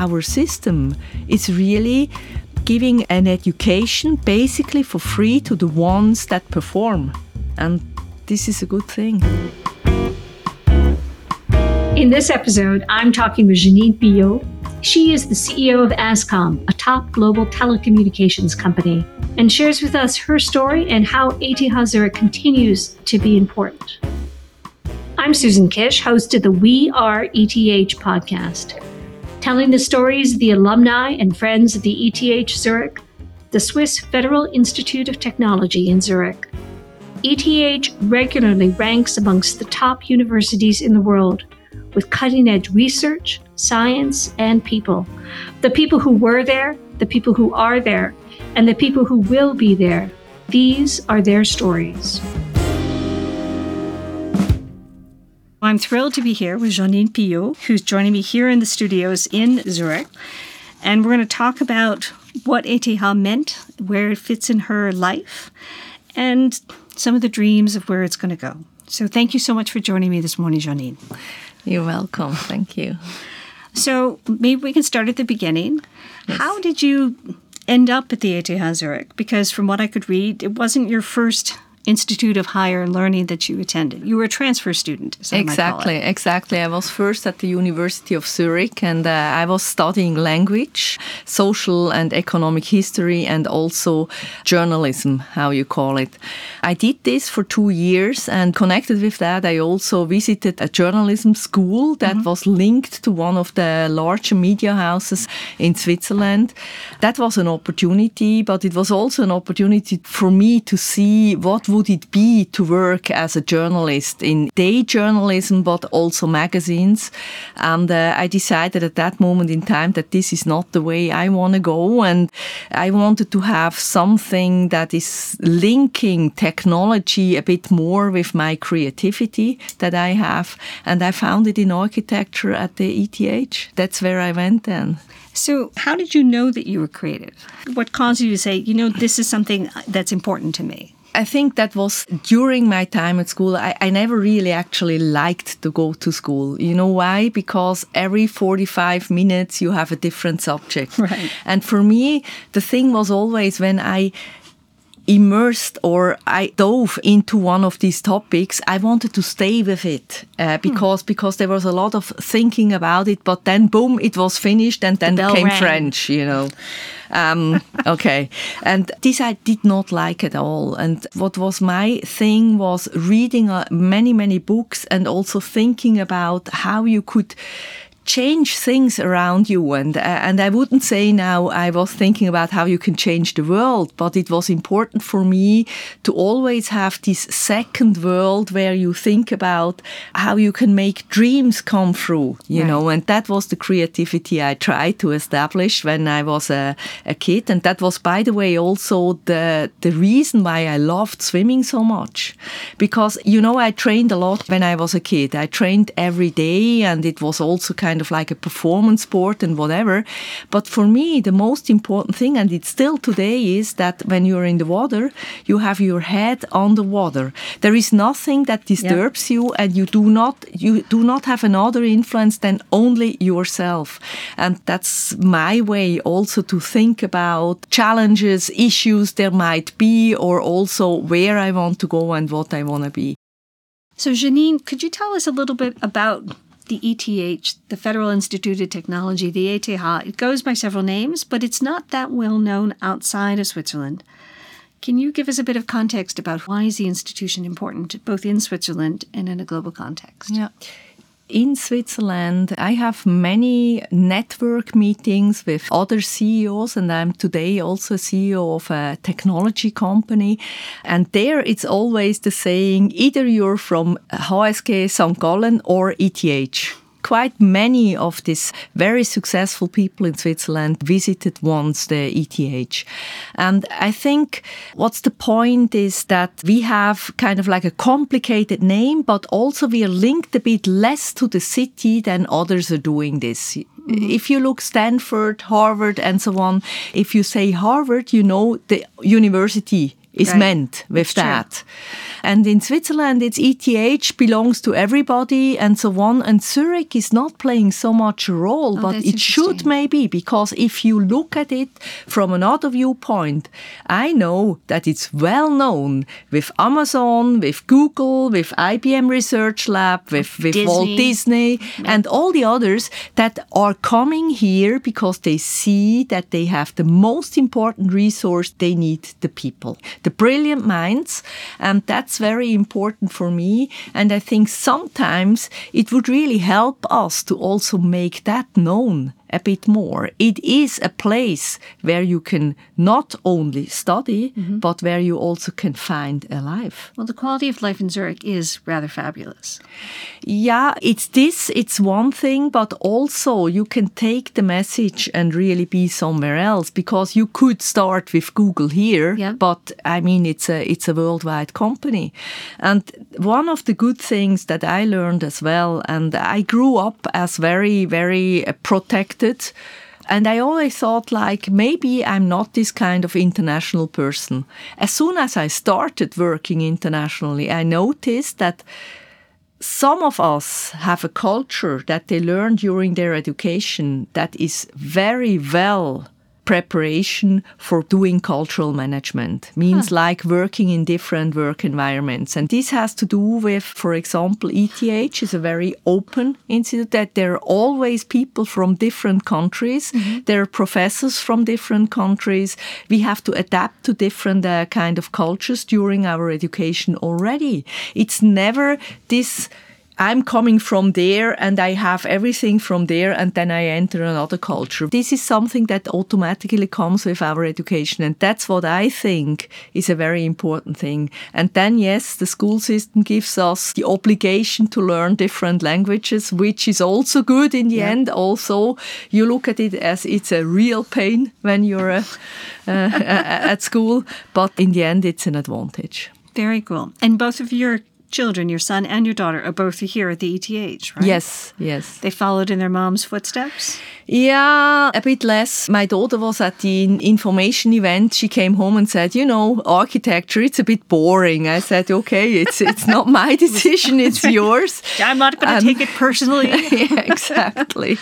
our system is really giving an education basically for free to the ones that perform. And this is a good thing. In this episode, I'm talking with Jeannine Pilloud. She is the CEO of Ascom, a top global telecommunications company, and shares with us her story and how ETH Zurich continues to be important. I'm Susan Kish, host of the We Are ETH podcast, telling the stories of the alumni and friends of the ETH Zurich, the Swiss Federal Institute of Technology in Zurich. ETH regularly ranks amongst the top universities in the world with cutting edge research, science, and people. The people who were there, the people who are there, and the people who will be there. These are their stories. I'm thrilled to be here with Jeannine Pilloud, who's joining me here in the studios in Zurich. And we're going to talk about what ETH meant, where it fits in her life, and some of the dreams of where it's going to go. So thank you so much for joining me this morning, Jeannine. You're welcome. Thank you. So maybe we can start at the beginning. Yes. How did you end up at the ETH Zurich? Because from what I could read, it wasn't your first Institute of Higher Learning that you attended. You were a transfer student. exactly, exactly. I was first at the University of Zurich and uh, I was studying language, social and economic history, and also journalism, how you call it. I did this for two years and connected with that, I also visited a journalism school that mm -hmm. was linked to one of the larger media houses in Switzerland. That was an opportunity, but it was also an opportunity for me to see what would it be to work as a journalist in day journalism, but also magazines? And uh, I decided at that moment in time that this is not the way I want to go. And I wanted to have something that is linking technology a bit more with my creativity that I have. And I found it in architecture at the ETH. That's where I went then. So, how did you know that you were creative? What caused you to say, you know, this is something that's important to me? I think that was during my time at school. I, I, never really actually liked to go to school. You know why? Because every 45 minutes you have a different subject. Right. And for me, the thing was always when I immersed or I dove into one of these topics, I wanted to stay with it uh, hmm. because hmm. because there was a lot of thinking about it. But then, boom, it was finished, and then the came rang. French. You know. Um, okay, and this I did not like at all. And what was my thing was reading uh, many many books and also thinking about how you could change things around you. And, uh, and I wouldn't say now I was thinking about how you can change the world, but it was important for me to always have this second world where you think about how you can make dreams come true, you right. know, and that was the creativity I tried to establish when I was a, a kid. And that was, by the way, also the, the reason why I loved swimming so much. Because, you know, I trained a lot when I was a kid. I trained every day and it was also kind kind of like a performance sport and whatever. But for me, the most important thing, and it's still today, is that when you're in the water, you have your head on the water. There is nothing that disturbs you, and you do not you do not have another influence than only yourself. And that's my way also to think about challenges, issues there might be, or also where I want to go and what I want to be. So, Jeannine, could you tell us a little bit about the ETH, the Federal Institute of Technology, the ETH. It goes by several names, but it's not that well known outside of Switzerland. Can you give us a bit of context about why is the institution important, both in Switzerland and in a global context? Yeah in Switzerland, I have many network meetings with other CEOs, and I'm today also CEO of a technology company. And there it's always the saying either you're from HSG St. Gallen or ETH quite many of these very successful people in Switzerland visited once the ETH. And I think what's the point is that we have kind of like a complicated name, but also we are linked a bit less to the city than others are doing this. Mm-hmm. If you look Stanford, Harvard, and so on, if you say Harvard, you know the university is right. meant with that. True. And in Switzerland, it's ETH belongs to everybody and so on. And Zurich is not playing so much a role, Oh, but it should maybe because if you look at it from another viewpoint, I know that it's well known with Amazon, with Google, with IBM Research Lab, with, with Walt Disney. Disney, and all the others that are coming here because they see that they have the most important resource they need the people, the brilliant minds. And that's very important for me. And I think sometimes it would really help us to also make that known a bit more. It is a place where you can not only study, but where you also can find a life. Well, the quality of life in Zurich is rather fabulous. Yeah, it's this, it's one thing, but also you can take the message and really be somewhere else because you could start with Google here, Yeah. but I mean it's a it's a worldwide company. And one of the good things that I learned as well, and I grew up as very, very uh, protected. And I always thought, like, maybe I'm not this kind of international person. As soon as I started working internationally, I noticed that some of us have a culture that they learn during their education that is very well preparation for doing cultural management. Means like working in different work environments. And this has to do with for example ETH is a very open institute that there are always people from different countries. There are professors from different countries. We have to adapt to different uh, kind of cultures during our education already. It's never this I'm coming from there and I have everything from there and then I enter another culture. This is something that automatically comes with our education and that's what I think is a very important thing. And then yes, the school system gives us the obligation to learn different languages, which is also good in the end. Also, you look at it as it's a real pain when you're uh, uh, at school, but in the end it's an advantage. Very cool. And both of your children, your son and your daughter, are both here at the ETH, right? Yes, yes. They followed in their mom's footsteps? Yeah, a bit less. My daughter was at the information event. She came home and said, "You know, architecture, it's a bit boring." I said, "Okay, it's it's not my decision, it's yours." I'm not going to Um, take it personally. yeah, exactly.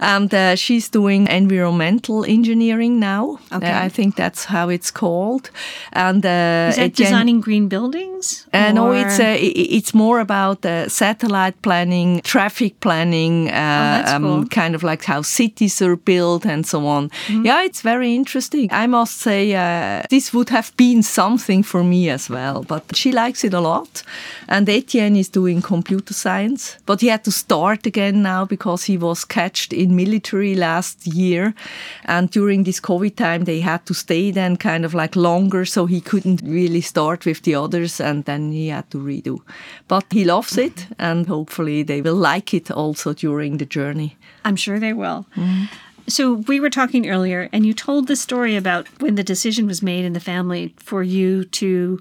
And uh, she's doing environmental engineering now. Okay. Uh, I think that's how it's called. And uh, Is that Etienne- designing green buildings? uh, no, it's i- it's more about uh, satellite planning, traffic planning, uh, Oh, that's cool. kind of like how cities are built and so on. Mm-hmm. Yeah, it's very interesting. I must say, uh, this would have been something for me as well. But she likes it a lot, and Etienne is doing computer science. But he had to start again now because he was catched in military last year, and during this COVID time they had to stay then kind of like longer, so he couldn't really start with the others, and then he had to redo. But he loves it, and hopefully they will like it also during the journey. I'm sure they will. Mm-hmm. So we were talking earlier, and you told the story about when the decision was made in the family for you to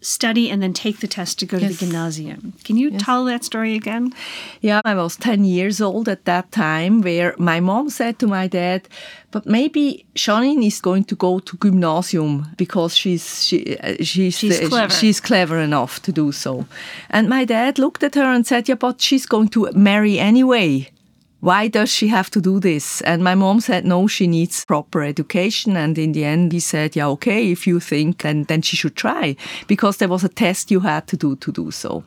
study and then take the test to go to the gymnasium. Can you tell that story again? Yeah, I was 10 years old at that time where my mom said to my dad, but maybe Jeannine is going to go to gymnasium because she's she, uh, she's She's uh, clever. she's clever enough to do so. And my dad looked at her and said, "Yeah, but she's going to marry anyway." Why does she have to do this? And my mom said, no, she needs proper education. And in the end, he said, yeah, okay, if you think, then, then she should try because there was a test you had to do to do so.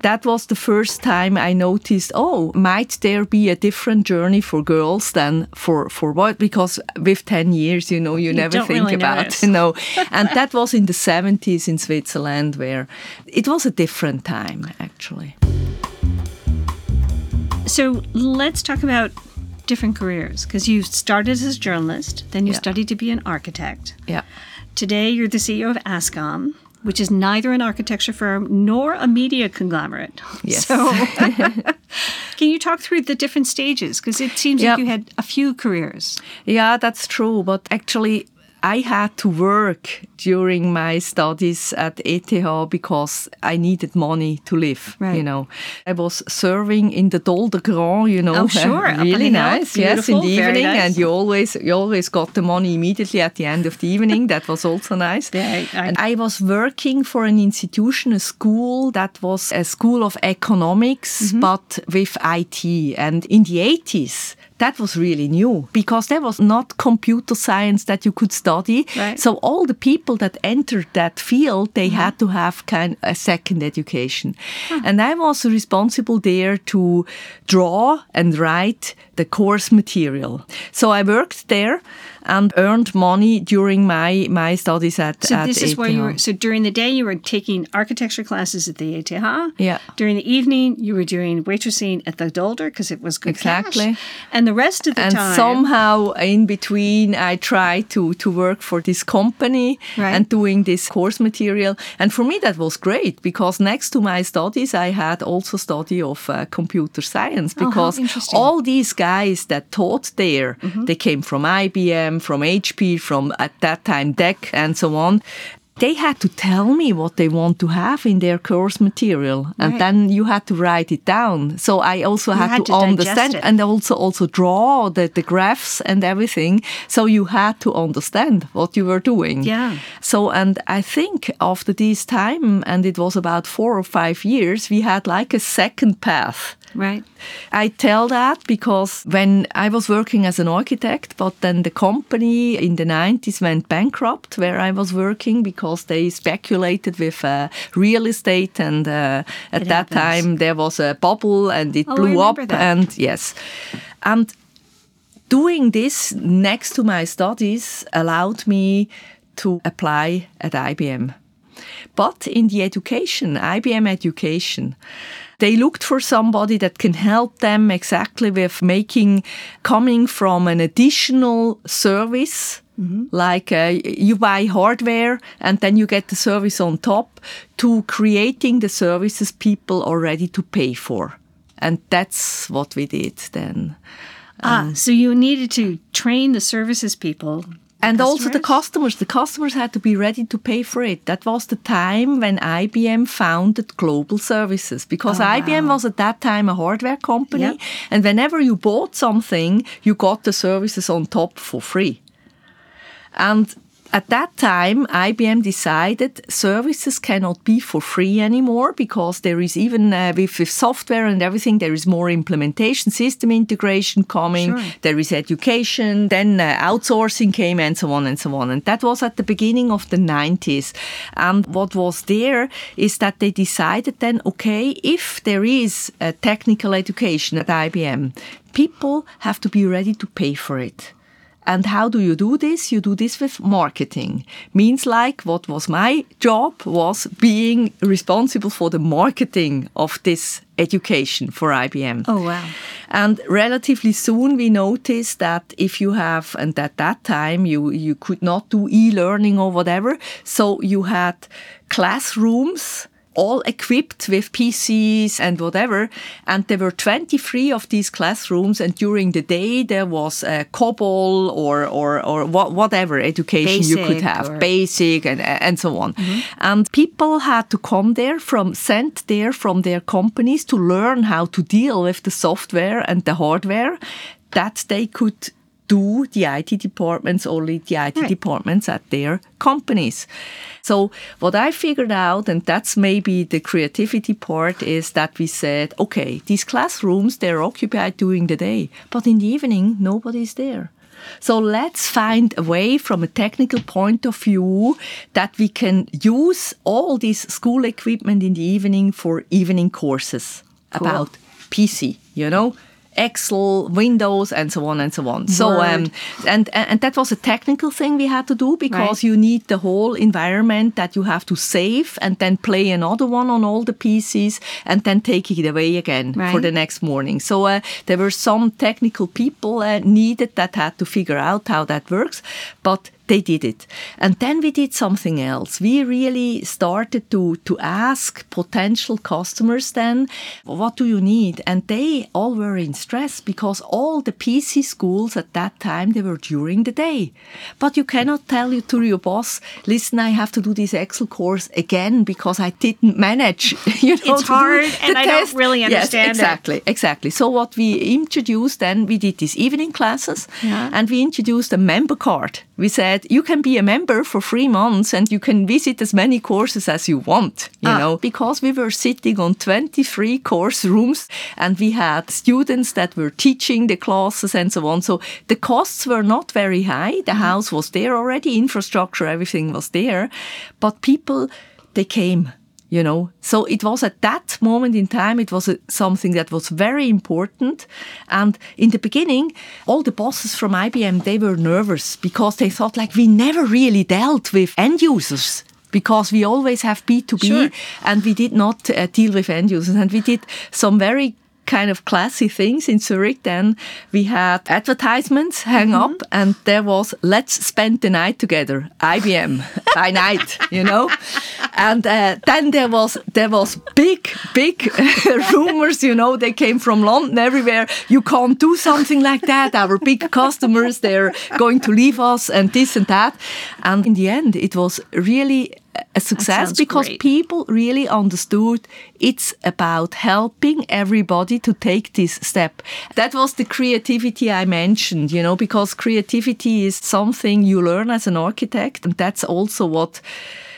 That was the first time I noticed, oh, might there be a different journey for girls than for, for what? Because with 10 years, you know, you, never think really about, notice. you know. and that was in the 70s in Switzerland where it was a different time, actually. So let's talk about different careers because you started as a journalist, then you Yeah. studied to be an architect. Yeah. Today, you're the CEO of ASCOM, which is neither an architecture firm nor a media conglomerate. Yes. So, can you talk through the different stages? Because it seems Yeah. like you had a few careers. Yeah, that's true. But actually, I had to work during my studies at ETH because I needed money to live. Right. You know, I was serving in the Dolder Grand. You know, Oh, sure. Really nice. Yes, in the evening, nice. and you always you always got the money immediately at the end of the evening. that was also nice. Very nice. And I was working for an institution, a school that was a school of economics, Mm-hmm. but with IT. And in the 80s, that was really new because there was not computer science that you could study. Right. So all the people that entered that field, they uh-huh. had to have kind a second education. And I was responsible there to draw and write the course material. So I worked there and earned money during my, my studies at So at this is where you were. So during the day, you were taking architecture classes at the ETH. Yeah. During the evening, you were doing waitressing at the Dolder because it was good Exactly. cash. And the rest of the and time, somehow in between i tried to to work for this company Right. and doing this course material and for me that was great because next to my studies i had also study of uh, computer science Oh, because. Mm-hmm. all these guys that taught there they came from ibm from hp from at that time dec and so on. They had to tell me what they want to have in their course material and Right. then you had to write it down. So i also had, had to, to understand and also also draw the, the graphs and everything. So you had to understand what you were doing. Yeah. so and i think after this time and it was about four or five years we had like a second path right? I tell that because when I was working as an architect, but then the company in the 90s went bankrupt where I was working because they speculated with uh, real estate and uh, at It that happens. time there was a bubble and it Oh, blew up that. and yes. And doing this next to my studies allowed me to apply at IBM. But in the education, IBM education, they looked for somebody that can help them exactly with making, coming from an additional service, like uh, you buy hardware and then you get the service on top, to creating the services people are ready to pay for. And that's what we did then. ah, so you needed to train the services people. And also the customers? customers. The customers had to be ready to pay for it. That was the time when IBM founded Global Services because oh, IBM was at that time a hardware company. Yep. And whenever you bought something, you got the services on top for free. And at that time, IBM decided services cannot be for free anymore because there is even uh, with, with software and everything, there is more implementation, system integration coming, Sure. there is education, then uh, outsourcing came, and so on and so on. And that was at the beginning of the 90s. And what was there is that they decided then, okay, if there is a technical education at IBM, people have to be ready to pay for it. And how do you do this? You do this with marketing. Means like what was my job was being responsible for the marketing of this education for IBM. Oh, wow. And relatively soon we noticed that if you have, and at that time you, you could not do e-learning or whatever, so you had classrooms all equipped with PCs and whatever. And there were 23 of these classrooms. And during the day, there was a COBOL or, or, or wha- whatever education you could have, or- basic and, and so on. Mm-hmm. And people had to come there from, sent there from their companies to learn how to deal with the software and the hardware that they could do the IT departments only the IT Right. departments at their companies. So what I figured out, and that's maybe the creativity part, is that we said, okay, these classrooms, they're occupied during the day, but in the evening, nobody's there. So let's find a way from a technical point of view that we can use all this school equipment in the evening for evening courses Cool. about PC, you know? Excel, Windows, and so on and so on. So, um, and and that was a technical thing we had to do because Right. you need the whole environment that you have to save and then play another one on all the PCs and then take it away again for the next morning. So uh, there were some technical people uh, needed that had to figure out how that works, but they did it. And then we did something else. We really started to, to ask potential customers then, what do you need? And they all were in stress because all the PC schools at that time, they were during the day. But you cannot tell you to your boss, listen, I have to do this Excel course again because I didn't manage. You know, it's hard and I don't really understand yes, exactly, it. Exactly. So what we introduced then, we did these evening classes yeah. and we introduced a member card. We said you can be a member for three months and you can visit as many courses as you want, you ah. know, because we were sitting on 23 course rooms and we had students that were teaching the classes and so on. So the costs were not very high. The mm. house was there already, infrastructure, everything was there, but people, they came you know? So it was at that moment in time it was a, something that was very important. And in the beginning all the bosses from IBM they were nervous because they thought like we never really dealt with end users because we always have B2B sure. and we did not uh, deal with end users. And we did some very kind of classy things in Zurich. Then we had advertisements hang mm -hmm. up, and there was "Let's spend the night together." IBM by night, you know. And uh, then there was there was big big rumors, you know. They came from London everywhere. You can't do something like that. Our big customers, they're going to leave us, and this and that. And in the end, it was really a success because great. people really understood it's about helping everybody to take this step. That was the creativity I mentioned, you know, because creativity is something you learn as an architect. And that's also what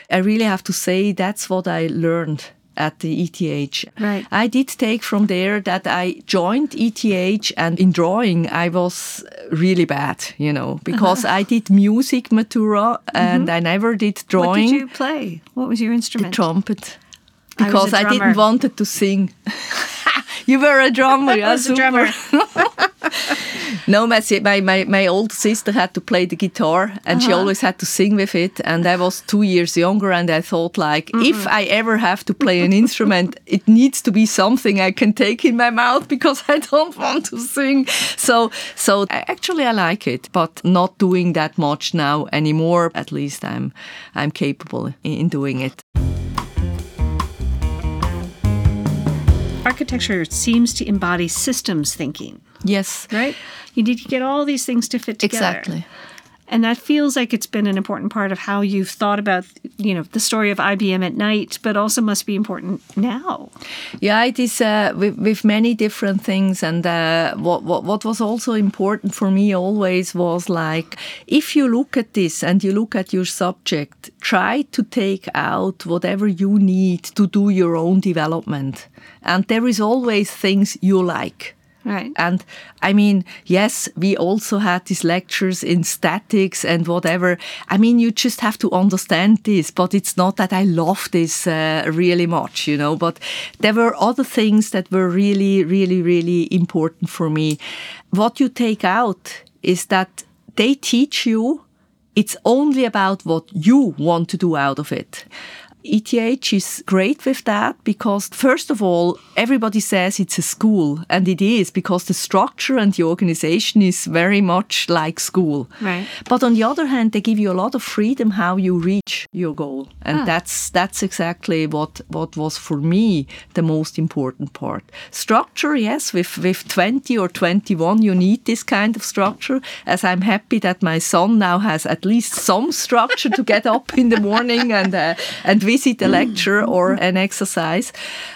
I really have to say, that's what I learned at the ETH. Right. I did take from there that I joined ETH and in drawing I was really bad, you know, because uh-huh. I did music matura and mm-hmm. I never did drawing. What did you play? What was your instrument? The trumpet. Because I, I didn't wanted to sing. you were a drummer, yeah, I was a drummer. no, my, my, my old sister had to play the guitar and uh-huh. she always had to sing with it. And I was two years younger and I thought like, mm if I ever have to play an instrument, it needs to be something I can take in my mouth because I don't want to sing. So, so actually I like it, but not doing that much now anymore. At least I'm, I'm capable in doing it. Architecture seems to embody systems thinking. Yes. Right? You need to get all these things to fit together. Exactly. And that feels like it's been an important part of how you've thought about, you know, the story of IBM at night, but also must be important now. Yeah, it is uh, with, with many different things. And uh, what, what, what was also important for me always was like, if you look at this and you look at your subject, try to take out whatever you need to do your own development. And there is always things you like. Right. And I mean, yes, we also had these lectures in statics and whatever. I mean, you just have to understand this, but it's not that I love this uh, really much, you know. But there were other things that were really, really, really important for me. What you take out is that they teach you it's only about what you want to do out of it. ETH is great with that because, first of all, everybody says it's a school, and it is because the structure and the organization is very much like school. Right. But on the other hand, they give you a lot of freedom how you reach your goal, and ah. that's that's exactly what what was for me the most important part. Structure, yes, with with 20 or 21, you need this kind of structure. As I'm happy that my son now has at least some structure to get up in the morning and uh, and visit a lecture or an exercise.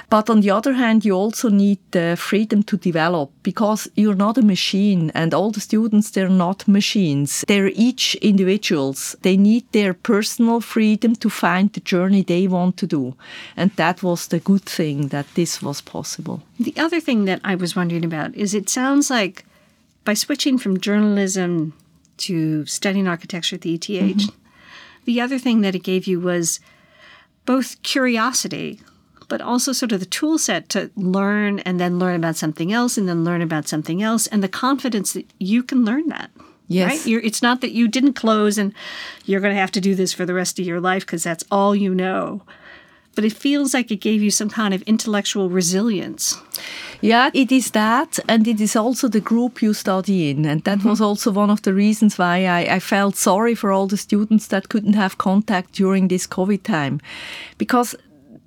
But on the other hand, you also need the freedom to develop because you're not a machine and all the students, they're not machines. They're each individuals. They need their personal freedom to find the journey they want to do. And that was the good thing that this was possible. The other thing that I was wondering about is it sounds like by switching from journalism to studying architecture at the ETH, mm-hmm. the other thing that it gave you was both curiosity, but also sort of the tool set to learn and then learn about something else and then learn about something else and the confidence that you can learn that. Yes. Right? You're, it's not that you didn't close and you're going to have to do this for the rest of your life because that's all you know. But it feels like it gave you some kind of intellectual resilience. Yeah, it is that, and it is also the group you study in. And that mm -hmm. was also one of the reasons why I, I, felt sorry for all the students that couldn't have contact during this COVID time. Because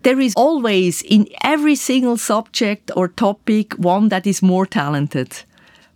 there is always in every single subject or topic one that is more talented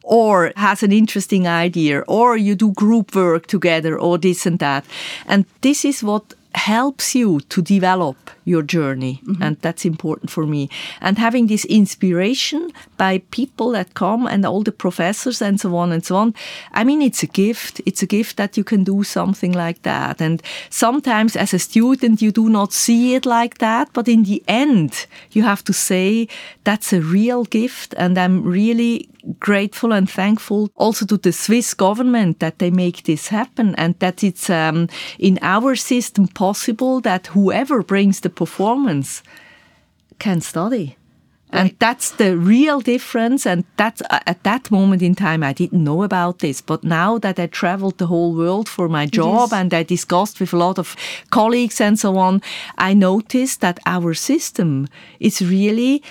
or has an interesting idea or you do group work together or this and that. And this is what helps you to develop your journey mm -hmm. and that's important for me. And having this inspiration by people that come and all the professors and so on and so on i mean it's a gift. It's a gift that you can do something like that. And sometimes as a student you do not see it like that but in the end you have to say that's a real gift and i'm really grateful and thankful also to the Swiss government that they make this happen and that it's um, in our system possible that whoever brings the performance can study. Right. And that's the real difference. And that's uh, at that moment in time, I didn't know about this. But now that I traveled the whole world for my job and I discussed with a lot of colleagues and so on, I noticed that our system is really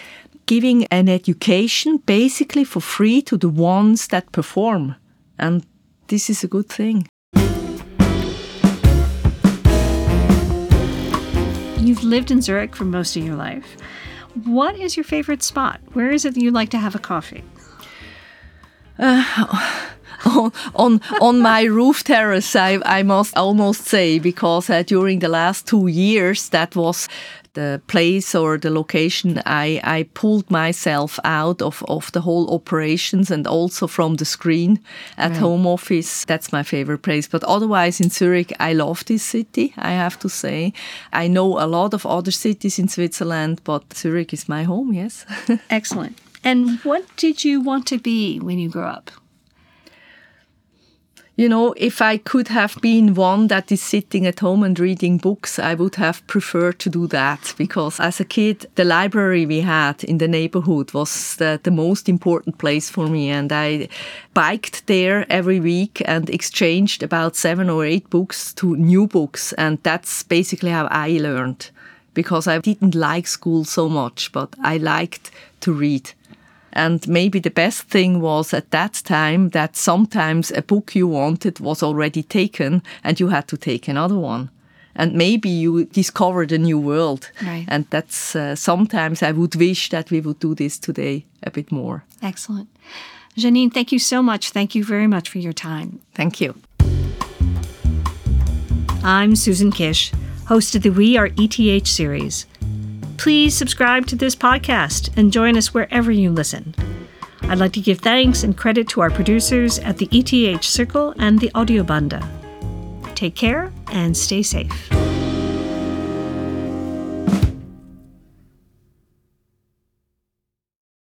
giving an education basically for free to the ones that perform. And this is a good thing. You've lived in Zurich for most of your life. What is your favorite spot? Where is it that you like to have a coffee? Uh, on on, on my roof terrace, I, I must almost say, because uh, during the last two years, that was the place or the location, I, I pulled myself out of, of the whole operations and also from the screen at right. home office. That's my favorite place. But otherwise, in Zurich, I love this city, I have to say. I know a lot of other cities in Switzerland, but Zurich is my home, yes. Excellent. And what did you want to be when you grew up? You know, if I could have been one that is sitting at home and reading books, I would have preferred to do that because as a kid, the library we had in the neighborhood was the, the most important place for me. And I biked there every week and exchanged about seven or eight books to new books. And that's basically how I learned because I didn't like school so much, but I liked to read. And maybe the best thing was at that time that sometimes a book you wanted was already taken and you had to take another one. And maybe you discovered a new world. Right. And that's uh, sometimes I would wish that we would do this today a bit more. Excellent. Jeannine, thank you so much. Thank you very much for your time. Thank you. I'm Susan Kish, host of the We Are ETH series. Please subscribe to this podcast and join us wherever you listen. I'd like to give thanks and credit to our producers at the ETH Circle and the Audiobanda. Take care and stay safe.